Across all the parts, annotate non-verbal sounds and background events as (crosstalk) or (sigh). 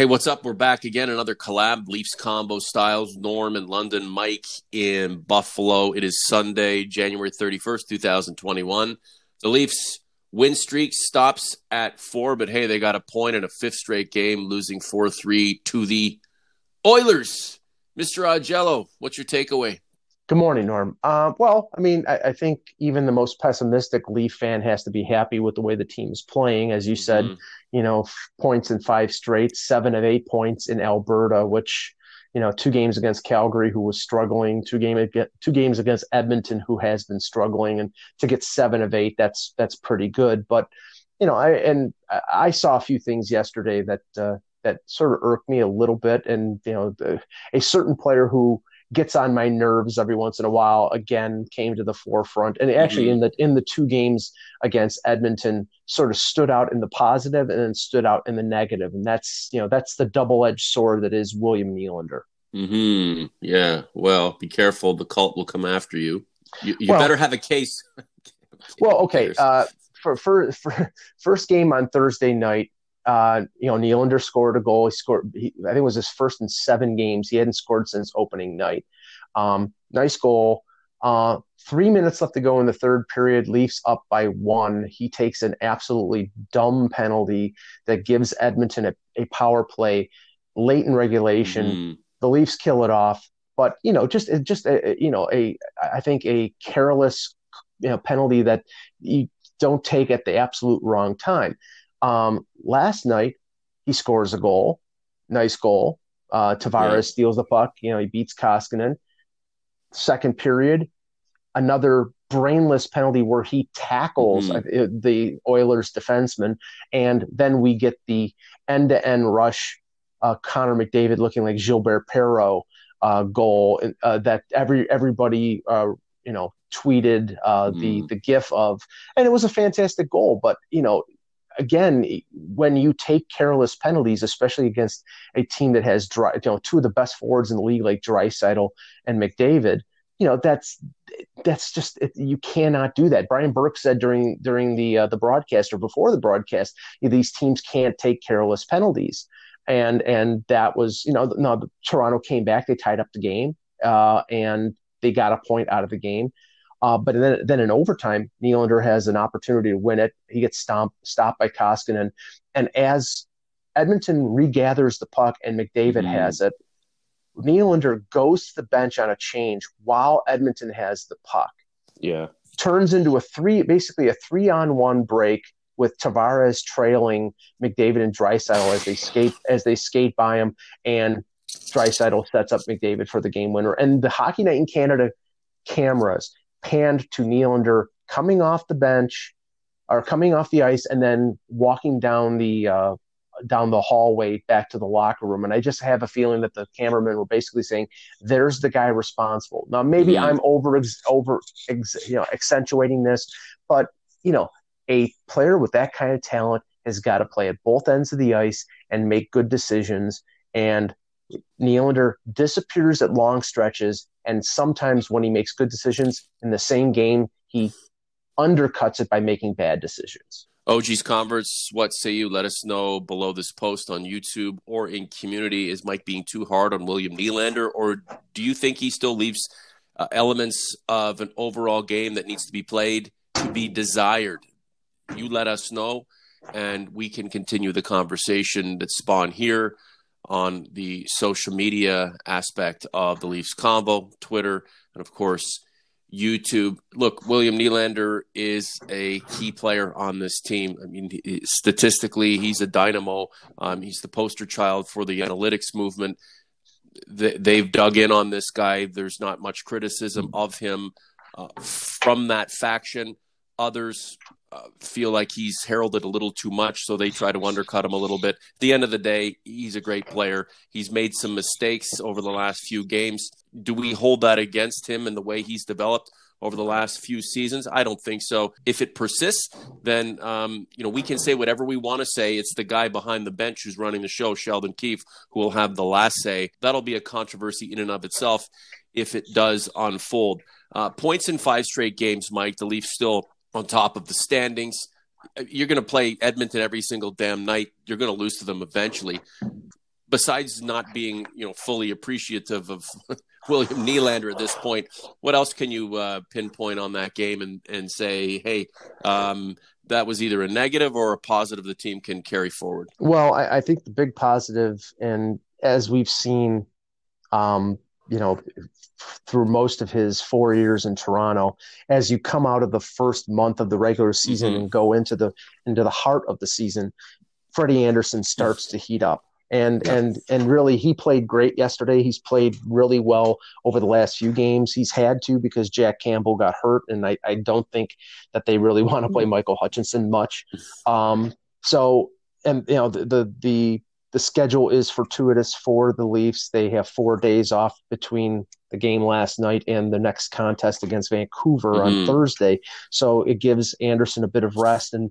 Hey, what's up? We're back again. Another collab, Leafs Convo styles. Norm in London, Mike in Buffalo. It is Sunday, January 31st, 2021. The Leafs win streak stops at four, but hey, they got a point in a fifth straight game, losing 4 3 to the Oilers. Mr. Augello, what's your takeaway? Good morning, Norm. Uh, well, I mean, I, I, think even the most pessimistic Leaf fan has to be happy with the way the team is playing. As you said, mm-hmm. you know, points in five straight, seven of eight points in Alberta, which, you know, two games against Calgary, who was struggling, two game two games against Edmonton, who has been struggling, and to get seven of eight, that's that's pretty good. But, you know, I and I saw a few things yesterday that uh, that sort of irked me a little bit, and you know, the, a certain player who gets on my nerves every once in a while again came to the forefront and actually mm-hmm. in the in the two games against Edmonton sort of stood out in the positive and then stood out in the negative and that's you know that's the double-edged sword that is William Nylander. Hmm. Yeah. Well, be careful. The cult will come after you. You, you well, better have a case. (laughs) well, okay. Uh, for, for for first game on Thursday night, uh, you know, Nylander scored a goal. He scored, he, I think it was his first in seven games. He hadn't scored since opening night. Um, nice goal. Uh, three minutes left to go in the third period. Leafs up by one. He takes an absolutely dumb penalty that gives Edmonton a, a power play late in regulation. Mm-hmm. The Leafs kill it off, but you know, just just a, you know a I think a careless you know penalty that you don't take at the absolute wrong time. Um, last night, he scores a goal, nice goal. Uh, Tavares yeah. steals the puck. You know, he beats Koskinen. Second period, another brainless penalty where he tackles mm-hmm. the Oilers defenseman, and then we get the end-to-end rush. Uh, Connor McDavid looking like Gilbert Perreault uh, goal uh, that every everybody uh, you know tweeted uh, mm. the the gif of, and it was a fantastic goal. But you know again, when you take careless penalties, especially against a team that has dry, you know, two of the best forwards in the league, like Draisaitl and McDavid, you know, that's that's just it, you cannot do that. Brian Burke said during during the uh, the broadcast or before the broadcast, you know, these teams can't take careless penalties, and and that was you know no, Toronto came back, they tied up the game, uh, and they got a point out of the game. Uh, but then, then in overtime, Nylander has an opportunity to win it. He gets stomped, stopped by Koskinen. And as Edmonton regathers the puck and McDavid mm. has it, Nylander goes to the bench on a change while Edmonton has the puck. Yeah. Turns into a three, basically a three on one break with Tavares trailing McDavid and Draisaitl as they skate as they skate by him, and Draisaitl sets up McDavid for the game winner. And the Hockey Night in Canada cameras panned to Nylander coming off the bench or coming off the ice and then walking down the uh, down the hallway back to the locker room. And I just have a feeling that the cameramen were basically saying, "There's the guy responsible." Now, maybe mm-hmm. I'm over over you know accentuating this, but you know, a player with that kind of talent has got to play at both ends of the ice and make good decisions. And Nylander disappears at long stretches and sometimes when he makes good decisions in the same game, he undercuts it by making bad decisions. OG's converts, what say you? Let us know below this post on YouTube or in community. Is Mike being too hard on William Nylander, or do you think he still leaves uh, elements of an overall game that needs to be played to be desired? You let us know, and we can continue the conversation that spawned here on the social media aspect of the Leafs Convo, Twitter, and of course, YouTube. Look, William Nylander is a key player on this team. I mean, statistically, he's a dynamo. Um, he's the poster child for the analytics movement. They've dug in on this guy. There's not much criticism of him uh, from that faction. Others uh, feel like he's heralded a little too much, so they try to undercut him a little bit. At the end of the day, he's a great player. He's made some mistakes over the last few games. Do we hold that against him in the way he's developed over the last few seasons? I don't think so. If it persists, then um, you know we can say whatever we want to say. It's the guy behind the bench who's running the show, Sheldon Keefe, who will have the last say. That'll be a controversy in and of itself if it does unfold. Uh, points in five straight games, Mike. The Leafs still on top of the standings. You're going to play Edmonton every single damn night. You're going to lose to them eventually. besides not being you know fully appreciative of (laughs) William Nylander at this point, what else can you uh, pinpoint on that game and and say, hey, um, that was either a negative or a positive the team can carry forward? Well, I, I think the big positive, and as we've seen, um, you know, through most of his four years in Toronto, as you come out of the first month of the regular season mm-hmm. and go into the into the heart of the season, Freddie Andersen starts to heat up and yeah. and and really he played great yesterday he's played really well over the last few games he's had to because jack campbell got hurt and i, I don't think that they really (laughs) want to play mm-hmm. michael hutchinson much um, so and you know the, the the the schedule is fortuitous for the leafs they have four days off between the game last night and the next contest against vancouver mm-hmm. on thursday so it gives Andersen a bit of rest and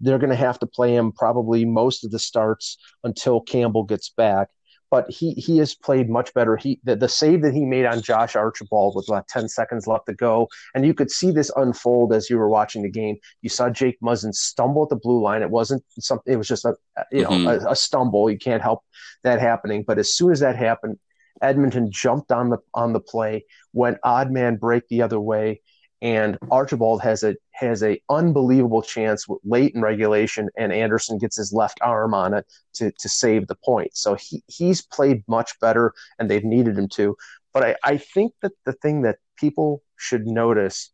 they're going to have to play him probably most of the starts until Campbell gets back. But he he has played much better. He the, the save that he made on Josh Archibald with about ten seconds left to go, and you could see this unfold as you were watching the game. You saw Jake Muzzin stumble at the blue line. It wasn't something. It was just a you know mm-hmm. a, a stumble. You can't help that happening. But as soon as that happened, Edmonton jumped on the on the play, went odd man break the other way, and Archibald has a has a unbelievable chance late in regulation, and Andersen gets his left arm on it to to save the point. So he he's played much better, and they've needed him to. But I, I think that the thing that people should notice,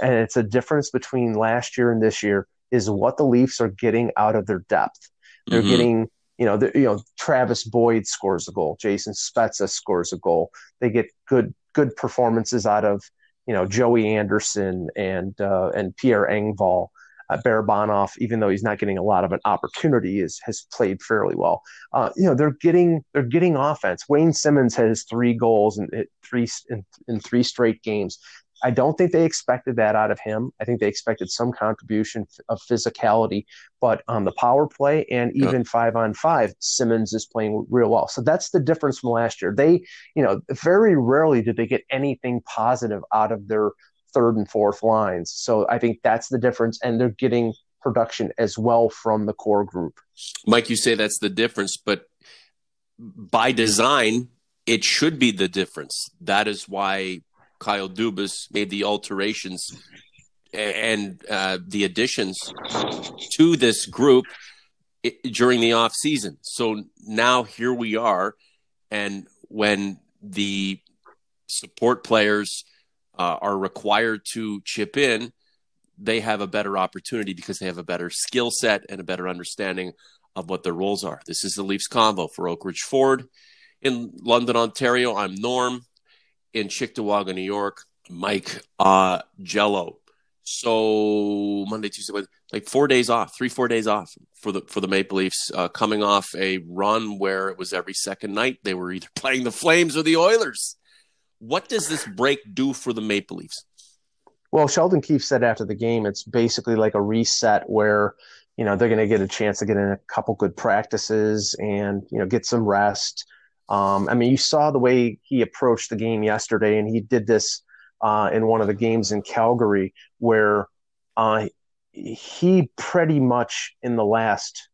and it's a difference between last year and this year, is what the Leafs are getting out of their depth. They're mm-hmm. getting you know, the, you know, Travis Boyd scores a goal, Jason Spezza scores a goal. They get good good performances out of you know Joey Anderson and uh, and Pierre Engvall. Uh, Barabanov, even though he's not getting a lot of an opportunity, is has played fairly well. Uh, you know they're getting they're getting offense. Wayne Simmonds has three goals in three in, in three straight games. I don't think they expected that out of him. I think they expected some contribution of physicality, but on the power play and even five on five, Simmonds is playing real well. So that's the difference from last year. They, you know, very rarely did they get anything positive out of their third and fourth lines. So I think that's the difference, and they're getting production as well from the core group. Mike, you say that's the difference, but by design, it should be the difference. That is why Kyle Dubas made the alterations and uh, the additions to this group during the off season. So now here we are, and when the support players uh, are required to chip in, they have a better opportunity because they have a better skill set and a better understanding of what their roles are. This is the Leafs Convo for Oak Ridge Ford in London, Ontario. I'm Norm in Cheektowaga, New York, Mike uh, Jello. So Monday, Tuesday, Wednesday, like four days off, three, four days off for the for the Maple Leafs, uh, coming off a run where it was every second night they were either (laughs) playing the Flames or the Oilers. What does this break do for the Maple Leafs? Well, Sheldon Keefe said after the game, it's basically like a reset where you know they're going to get a chance to get in a couple good practices and you know get some rest um, I mean, you saw the way he approached the game yesterday, and he did this uh, in one of the games in Calgary, where uh, he pretty much in the last,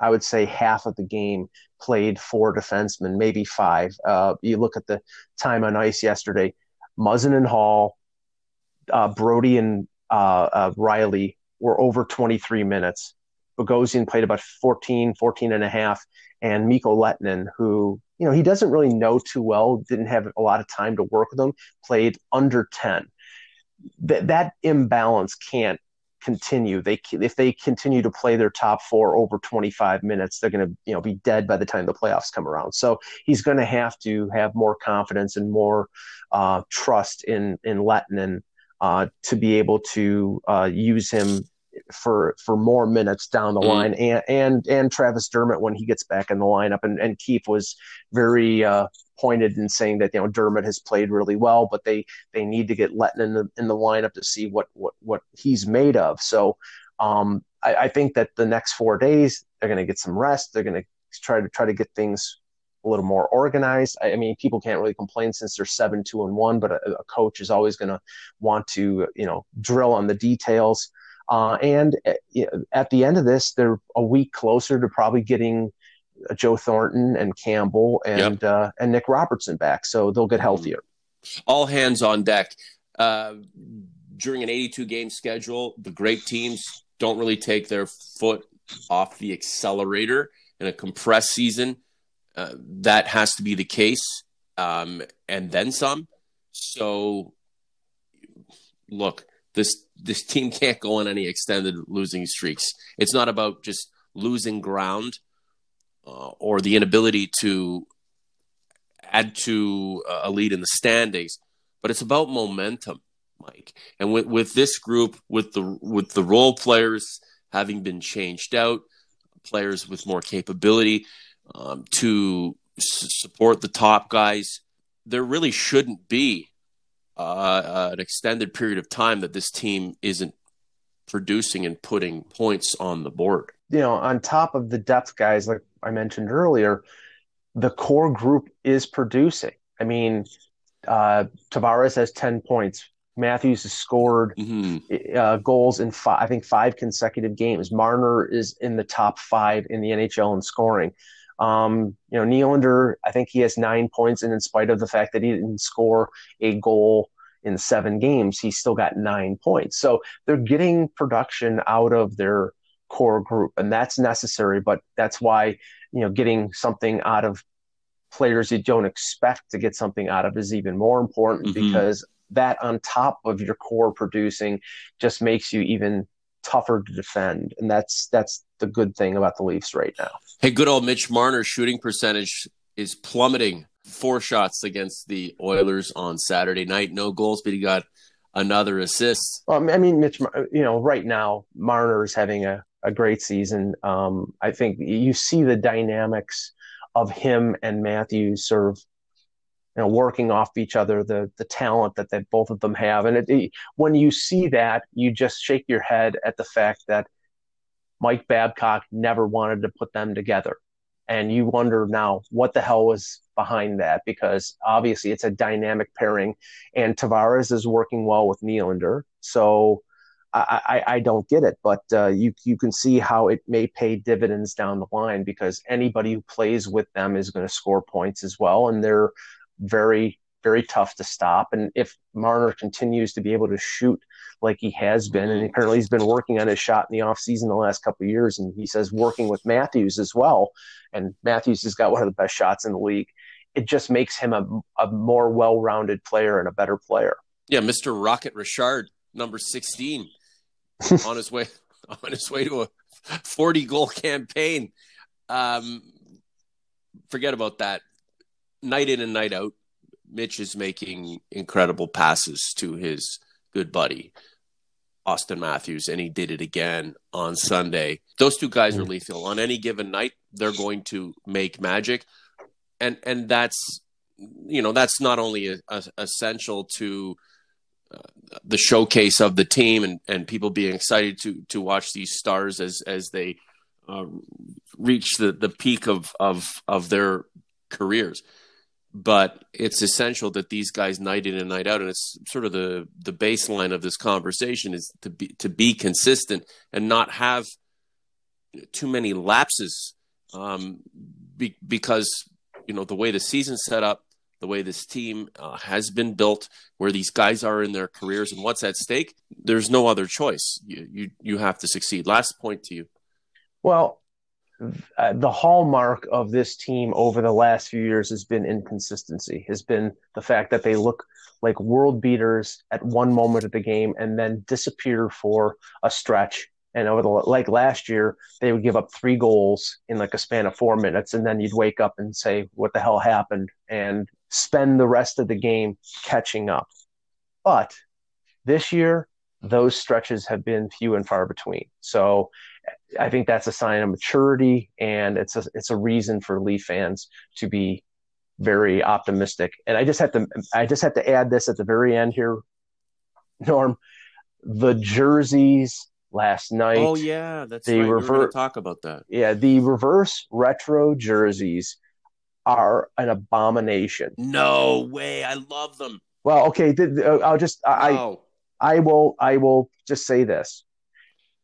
I would say, half of the game played four defensemen, maybe five. Uh, you look at the time on ice yesterday, Muzzin and Holl, uh, Brodie and uh, uh, Rielly were over 23 minutes. Bogosian played about 14, 14 and a half, and Mikko Lehtonen, who you know, he doesn't really know too well, didn't have a lot of time to work with him, played under 10. That that imbalance can't continue. They if they continue to play their top four over 25 minutes, they're going to you know be dead by the time the playoffs come around. So he's going to have to have more confidence and more uh, trust in in Lehtonen uh, to be able to uh, use him for for more minutes down the mm. line, and and and Travis Dermott when he gets back in the lineup, and and Keefe was very uh, pointed in saying that you know Dermott has played really well, but they they need to get Lehtonen in the in the lineup to see what what what he's made of. So um, I, I think that the next four days they're going to get some rest. They're going to try to try to get things a little more organized. I, I, mean, people can't really complain since they're seven, two, and one, but a, a coach is always going to want to, you know, drill on the details. Uh, and uh, at the end of this, they're a week closer to probably getting Joe Thornton and Campbell and yep. uh, and Nick Robertson back, so they'll get healthier. All hands on deck. Uh, during an 82 game schedule, the great teams don't really take their foot off the accelerator in a compressed season. Uh, that has to be the case, um, and then some. So, look, this this team can't go on any extended losing streaks. It's not about just losing ground uh, or the inability to add to a lead in the standings, but it's about momentum, Mike. And with, with this group, with the with the role players having been changed out, players with more capability um, to s- support the top guys, there really shouldn't be uh, an extended period of time that this team isn't producing and putting points on the board. You know, on top of the depth guys, like I mentioned earlier, the core group is producing. I mean, uh, Tavares has 10 points. Matthews has scored mm-hmm. uh, goals in five, I think five consecutive games. Marner is in the top five in the NHL in scoring. Um, you know, Nylander, I think he has nine points, and in spite of the fact that he didn't score a goal in seven games, he still got nine points. So they're getting production out of their core group, and that's necessary. But that's why you know getting something out of players you don't expect to get something out of is even more important mm-hmm. because that on top of your core producing just makes you even tougher to defend, and that's that's the good thing about the Leafs right now. Hey, good old Mitch Marner's shooting percentage is plummeting. Four shots against the Oilers on Saturday night, no goals, but he got another assist. Well, I mean, Mitch, you know, right now Marner is having a, a great season. Um, I think you see the dynamics of him and Matthews sort of you know working off each other the the talent that they both of them have and it, it, when you see that you just shake your head at the fact that Mike Babcock never wanted to put them together. And you wonder now what the hell was behind that? Because obviously it's a dynamic pairing and Tavares is working well with Nylander. So I, I, I don't get it, but uh, you you can see how it may pay dividends down the line because anybody who plays with them is going to score points as well, and they're very, very tough to stop. And if Marner continues to be able to shoot like he has been, and apparently he's been working on his shot in the offseason the last couple of years, and he says working with Matthews as well, and Matthews has got one of the best shots in the league. It just makes him a, a more well-rounded player and a better player. Yeah, Mr. Rocket Richard, number 16, (laughs) on his way on his way to a 40 goal campaign. Um, forget about that night in and night out, Mitch is making incredible passes to his good buddy, Auston Matthews, and he did it again on Sunday. Those two guys are lethal. On any given night, they're going to make magic. And and that's you know, that's not only a, a, essential to uh, the showcase of the team and, and people being excited to to watch these stars as as they uh, reach the, the peak of, of of their careers but it's essential that these guys night in and night out and it's sort of the the baseline of this conversation is to be to be consistent and not have too many lapses um, be, because you know the way the season's set up the way this team uh, has been built where these guys are in their careers and what's at stake there's no other choice. You you, you have to succeed. Last point to you. Well uh, the hallmark of this team over the last few years has been inconsistency, has been the fact that they look like world beaters at one moment of the game and then disappear for a stretch. And over the like last year, they would give up three goals in like a span of four minutes, and then you'd wake up and say, "What the hell happened?" and spend the rest of the game catching up. But this year, those stretches have been few and far between. So I think that's a sign of maturity, and it's a it's a reason for Leaf fans to be very optimistic. And I just have to I just have to add this at the very end here, Norm. The jerseys last night. Oh yeah, that's the right. Rever- talk about that. Yeah, the reverse retro jerseys are an abomination. No way, I love them. Well, okay, I'll just I I will I will just say this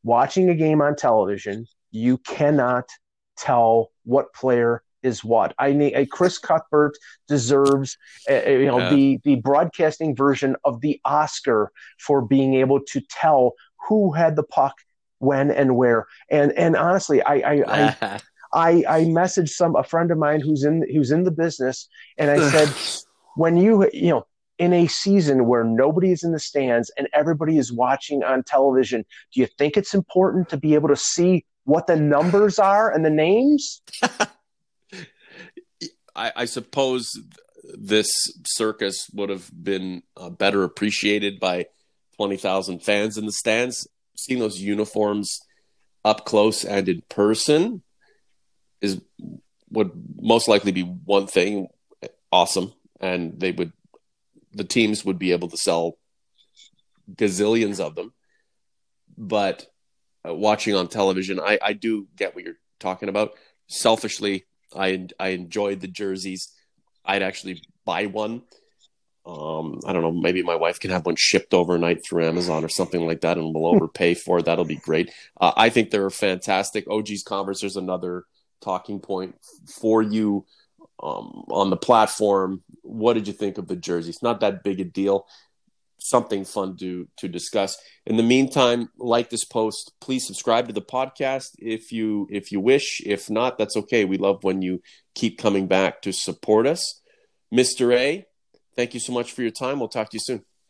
watching a game on television, you cannot tell what player is what. I need a Chris Cuthbert deserves uh, you know yeah. the the broadcasting version of the Oscar for being able to tell who had the puck when and where. And and honestly, I I I, (laughs) I, I messaged some a friend of mine who's in who's in the business, and I said, (laughs) when you you know in a season where nobody is in the stands and everybody is watching on television, do you think it's important to be able to see what the numbers are and the names? (laughs) I, I, suppose this circus would have been uh, better appreciated by 20,000 fans in the stands. Seeing those uniforms up close and in person is would most likely be one thing awesome and they would the teams would be able to sell gazillions of them but uh, watching on television I, I do get what you're talking about selfishly i i enjoyed the jerseys i'd actually buy one um, I don't know. Maybe my wife can have one shipped overnight through Amazon or something like that, and we'll (laughs) overpay for it. That'll be great. Uh, I think they're fantastic. OG's Converse. There's another talking point for you um, on the platform. What did you think of the jersey? It's not that big a deal. Something fun to to discuss. In the meantime, like this post. Please subscribe to the podcast if you if you wish. If not, that's okay. We love when you keep coming back to support us. Mr. A, thank you so much for your time. We'll talk to you soon.